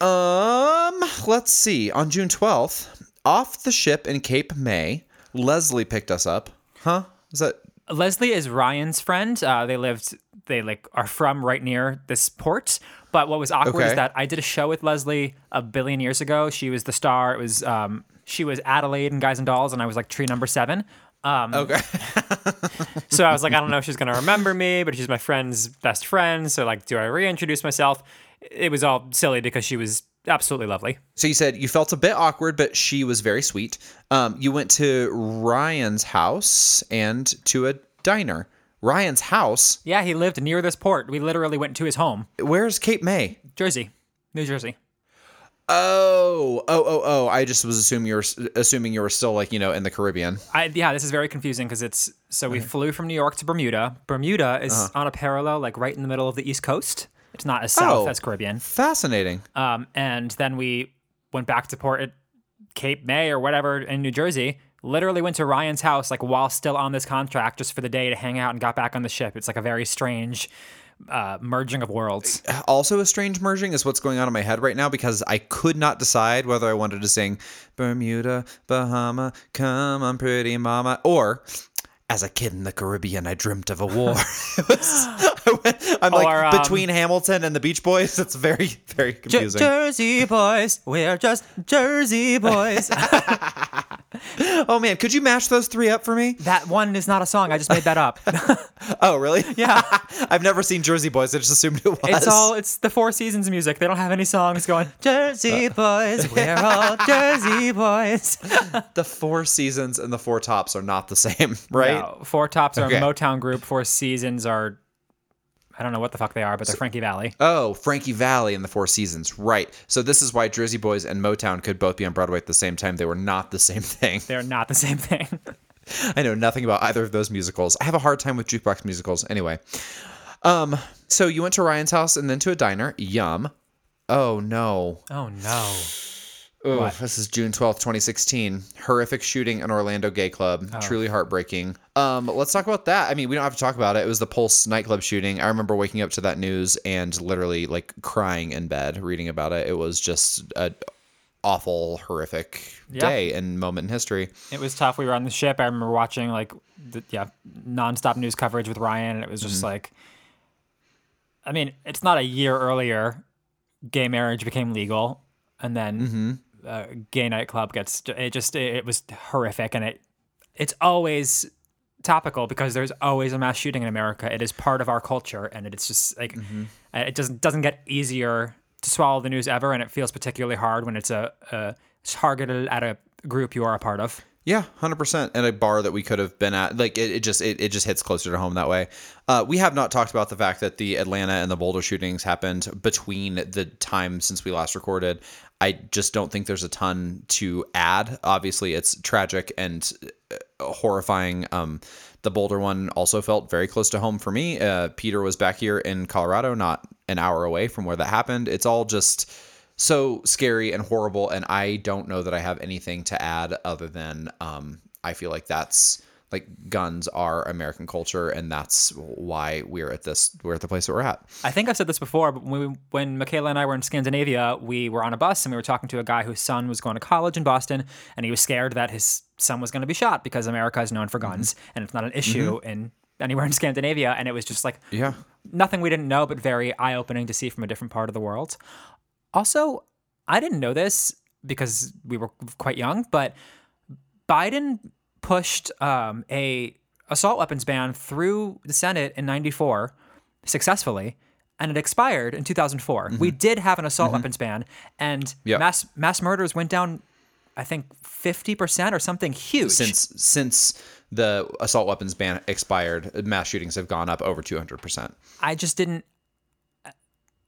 Um, let's see. On June 12th, off the ship in Cape May, Leslie picked us up. Huh? Is that Leslie is Ryan's friend. Uh, they lived, they like are from right near this port. But what was awkward Okay. is that I did a show with Leslie a billion years ago. She was the star. It was, um, she was Adelaide in Guys and Dolls, and I was like tree number seven. Um, okay? so I was like, I don't know if she's gonna remember me, but she's my friend's best friend. So like, do I reintroduce myself? It was all silly because she was absolutely lovely. So you said you felt a bit awkward, but she was very sweet. Um, you went to Ryan's house and to a diner. Ryan's house. Yeah, he lived near this port. We literally went to his home, Where's Cape May? Jersey, New Jersey. Oh, oh, oh, oh! I just was assuming you were assuming you were still like you know in the Caribbean. I, yeah, this is very confusing because it's so we flew from New York to Bermuda. Bermuda is Uh-huh. on a parallel, like right in the middle of the East Coast. It's not as south Oh. as Caribbean. Fascinating. Um, and then we went back to port at Cape May or whatever in New Jersey. Literally went to Ryan's house like while still on this contract just for the day to hang out and got back on the ship. It's like a very strange uh, merging of worlds. also a strange merging is what's going on in my head right now because I could not decide whether I wanted to sing Bermuda, Bahama, come on, pretty mama, or as a kid in the Caribbean, I dreamt of a war. I'm like Or, um, between Hamilton and the Beach Boys. It's very, very confusing. Jersey boys, we're just Jersey boys. oh man, could you mash those three up for me? that one is not a song. I just made that up. Oh really? Yeah. I've never seen Jersey Boys. I just assumed it was. It's all it's the Four Seasons music. They don't have any songs going Jersey boys, we're all Jersey boys. the Four Seasons and the Four Tops are not the same, right? No, Four Tops are Okay. a Motown group. Four Seasons are I don't know what the fuck they are, but they're Frankie Valli. Oh, Frankie Valli and the Four Seasons. Right. So this is why Jersey Boys and Motown could both be on Broadway at the same time. They were not the same thing. They're not the same thing. I know nothing about either of those musicals. I have a hard time with jukebox musicals. Anyway. Um, so you went to Ryan's house and then to a diner. Yum. Oh no. oh no. Ugh, this is June 12th, 2016. Horrific shooting in Orlando gay club. Truly heartbreaking. Um, let's talk about that. I mean, we don't have to talk about it. It was the Pulse nightclub shooting. I remember waking up to that news and literally like crying in bed reading about it. It was just a awful, horrific Yeah. day and moment in history. It was tough. We were on the ship. I remember watching like the, yeah, nonstop news coverage with Ryan, and it was just like, I mean, it's not a year earlier, gay marriage became legal, and then uh, gay nightclub gets. It just it was horrific, and it it's always topical because there's always a mass shooting in America. It is part of our culture, and it's just like it doesn't doesn't get easier to swallow the news ever, and it feels particularly hard when it's a, a targeted at a group you are a part of. Yeah, hundred percent. And a bar that we could have been at, like it, it just it, it just hits closer to home that way. Uh, we have not talked about the fact that the Atlanta and the Boulder shootings happened between the time since we last recorded. I just don't think there's a ton to add. Obviously, it's tragic and uh, horrifying. Um, the Boulder one also felt very close to home for me. Uh, Peter was back here in Colorado, not an hour away from where that happened. It's all just so scary and horrible and i don't know that i have anything to add other than um, i feel like that's like guns are american culture and that's why we're at this we're at the place that we're at I think I've said this before, but when, we, when Michaela and I were in Scandinavia, we were on a bus and we were talking to a guy whose son was going to college in Boston, and he was scared that his son was going to be shot because America is known for guns mm-hmm. and it's not an issue mm-hmm. in anywhere in Scandinavia. And it was just like yeah nothing we didn't know, but very eye opening to see from a different part of the world. Also, I didn't know this because we were quite young, but Biden pushed um, a assault weapons ban through the Senate in '94 successfully, and it expired in 2004. We did have an assault weapons ban, and Yeah. mass mass murders went down, I think, 50 percent or something huge. since since the assault weapons ban expired mass shootings have gone up over 200% I just didn't.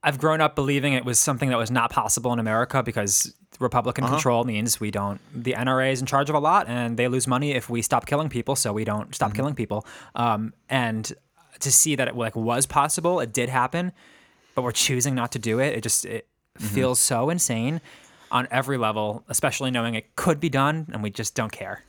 I've grown up believing it was something that was not possible in America because Republican control means we don't. The NRA is in charge of a lot, and they lose money if we stop killing people. So we don't stop killing people. Um, and to see that it like was possible, it did happen, but we're choosing not to do it. It just it feels so insane on every level, especially knowing it could be done, and we just don't care.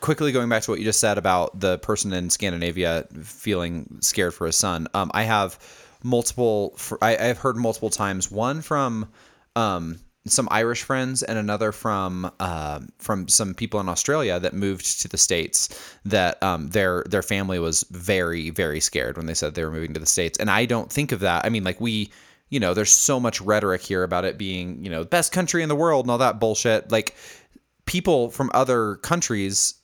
quickly going back to what you just said about the person in Scandinavia feeling scared for his son, um, I have multiple. I, I've heard multiple times. One from um, some Irish friends, and another from uh, from some people in Australia that moved to the states. That um, their their family was very very scared when they said they were moving to the states. And I don't think of that. I mean, like we. You know, there's so much rhetoric here about it being, you know, the best country in the world and all that bullshit. Like, people from other countries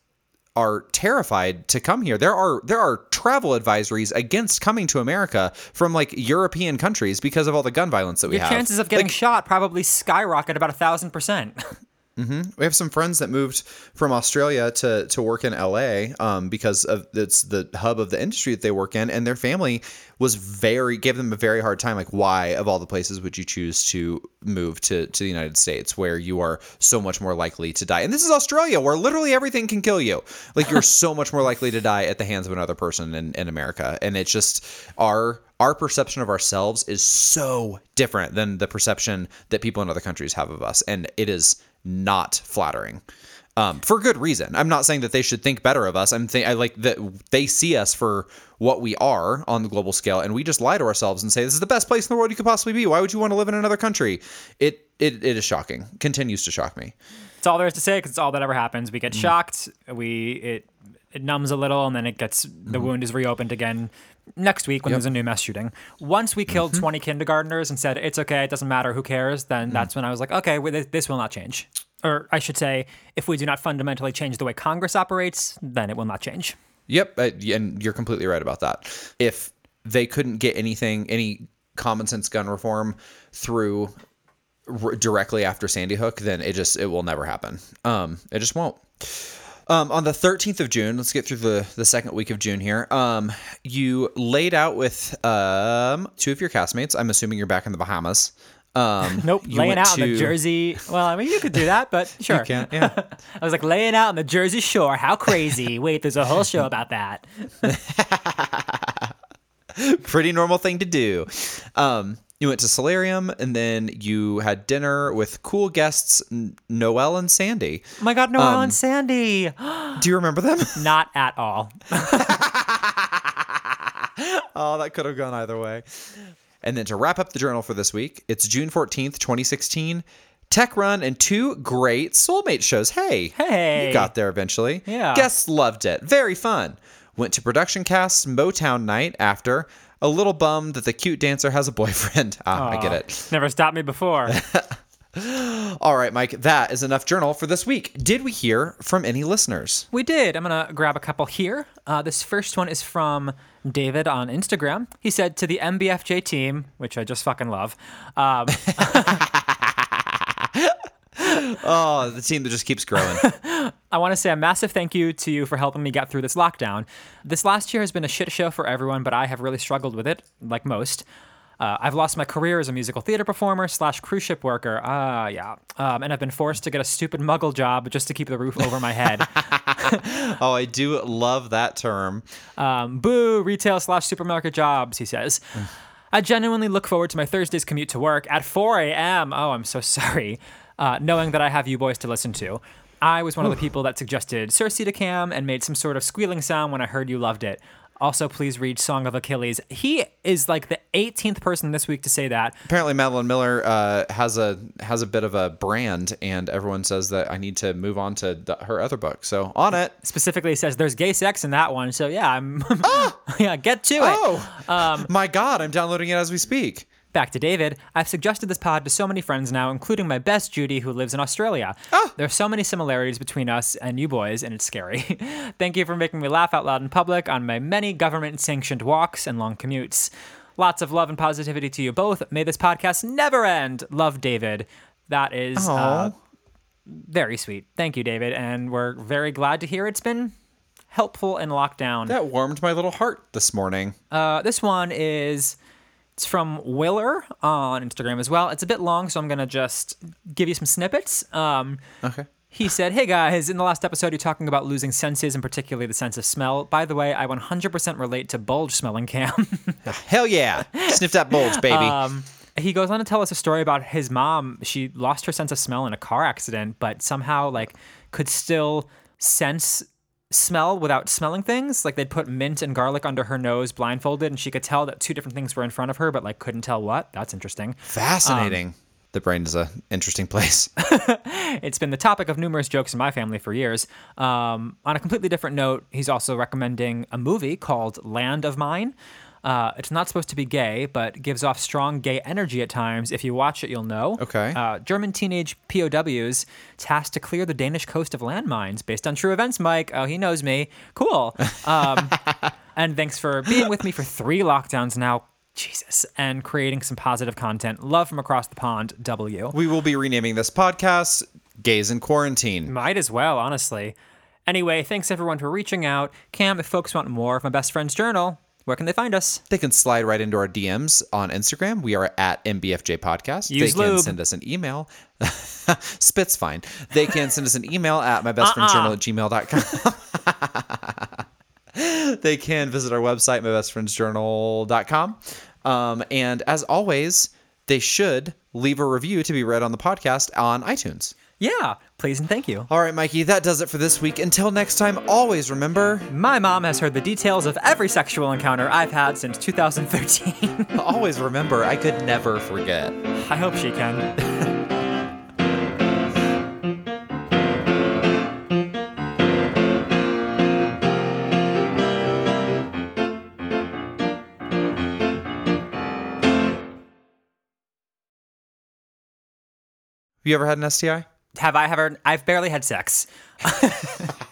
are terrified to come here. There are there are travel advisories against coming to America from like European countries because of all the gun violence that we Your have. chances of getting Like, shot probably skyrocket about a thousand percent. we have some friends that moved from Australia to to work in LA um, because of it's the hub of the industry that they work in, and their family was very gave them a very hard time. Like, why of all the places would you choose to move to to the United States, where you are so much more likely to die? And this is Australia, where literally everything can kill you. Like, you're so much more likely to die at the hands of another person in, in America, and it's just our our perception of ourselves is so different than the perception that people in other countries have of us, and it is not flattering. um, for good reason. I'm not saying that they should think better of us. I'm think I like that they see us for what we are on the global scale, and we just lie to ourselves and say this is the best place in the world you could possibly be. Why would you want to live in another country? It it, it is shocking. Continues to shock me. It's all there is to say because it's all that ever happens. We get Mm. shocked. We it it numbs a little, and then it gets the Mm-hmm. wound is reopened again next week when there's a new mass shooting. Once we killed Mm-hmm. 20 kindergartners and said it's okay, it doesn't matter, who cares? Then Mm. that's when I was like, okay, well, this- will not change. Or I should say, if we do not fundamentally change the way Congress operates, then it will not change. Yep, and you're completely right about that. If they couldn't get anything, any common sense gun reform through r- directly after Sandy Hook, then it just it will never happen. Um, it just won't. Um, on the 13th of June, let's get through the, the second week of June here. Um, you laid out with um, two of your castmates. I'm assuming you're back in the Bahamas. Um, Nope, you laying out on the Jersey. Well, I mean, you could do that, but sure. can, yeah. I was like laying out on the Jersey Shore. How crazy! Wait, there's a whole show about that. pretty normal thing to do. Um, you went to Solarium and then you had dinner with cool guests Noel and Sandy. Oh my God, Noel Um, and Sandy. Do you remember them? Not at all. oh, that could have gone either way. And then to wrap up the journal for this week, it's June 14th, 2016. Tech Run and two great soulmate shows. Hey, Hey. you got there eventually. Yeah. guests loved it. Very fun. Went to production cast Motown night after. A little bummed that the cute dancer has a boyfriend. Ah, I get it. Never stopped me before. All right, Mike, that is enough journal for this week. Did we hear from any listeners? we did. I'm going to grab a couple here. Uh, this first one is from David on Instagram. He said to the MBFJ team, which I just fucking love. Um, Oh, the team that just keeps growing. I want to say a massive thank you to you for helping me get through this lockdown. This last year has been a shit show for everyone, but I have really struggled with it, like most. Uh, I've lost my career as a musical theater performer slash cruise ship worker. Ah, yeah. Um, and I've been forced to get a stupid muggle job just to keep the roof over my head. oh, I do love that term. Um, boo, retail slash supermarket jobs, he says. I genuinely look forward to my Thursday's commute to work at 4 a.m. Oh, I'm so sorry. Uh, knowing that I have you boys to listen to. I was one of the people that suggested Circe to Cam and made some sort of squealing sound when I heard you loved it. Also, please read Song of Achilles. He is like the 18th person this week to say that. Apparently, Madeline Miller uh, has a has a bit of a brand, and everyone says that I need to move on to the, her other book. So on it. Specifically says there's gay sex in that one. So yeah, I'm yeah, get to it. Oh, my God! I'm downloading it as we speak. Back to David. I've suggested this pod to so many friends now, including my best Judy, who lives in Australia. There are so many similarities between us and you boys, and it's scary. Thank you for making me laugh out loud in public on my many government sanctioned walks and long commutes. Lots of love and positivity to you both. May this podcast never end. Love, David. That is uh, very sweet. Thank you, David. And we're very glad to hear it's been helpful in lockdown. That warmed my little heart this morning. Uh, this one is it's from Willer on Instagram as well. It's a bit long, so I'm gonna just give you some snippets. Um, Okay. he said, "Hey guys, in the last episode, you're talking about losing senses, and particularly the sense of smell. By the way, I 100% relate to bulge smelling cam." Hell yeah! Sniff that bulge, baby. Um, he goes on to tell us a story about his mom. She lost her sense of smell in a car accident, but somehow like could still sense smell without smelling things. Like they'd put mint and garlic under her nose blindfolded, and she could tell that two different things were in front of her, but like couldn't tell what. That's interesting. Fascinating. the brain is an interesting place. It's been the topic of numerous jokes in my family for years. Um, on a completely different note, he's also recommending a movie called Land of Mine. Uh, it's not supposed to be gay, but gives off strong gay energy at times. If you watch it, you'll know. Okay. Uh, German teenage POWs tasked to clear the Danish coast of landmines based on true events, Mike. Oh, he knows me. Cool. Um, and thanks for being with me for three lockdowns now. Jesus. And creating some positive content. Love from across the pond, W. we will be renaming this podcast "Gays in Quarantine." Might as well, honestly. Anyway, thanks everyone for reaching out. Cam, if folks want more of my best friend's journal, where can they find us? They can slide right into our DMs on Instagram. We are at MBFJ Podcast. Use they can send us an email. Spit's fine. They can send us an email at mybestfriendsjournal at gmail.com. they can visit our website, mybestfriendsjournal.com. Um, and as always, they should leave a review to be read on the podcast on iTunes. Yeah, please and thank you. All right, Mikey, that does it for this week. Until next time, always remember My mom has heard the details of every sexual encounter I've had since 2013. always remember I could never forget. I hope she can. Have you ever had an STI? Have I ever? I've barely had sex.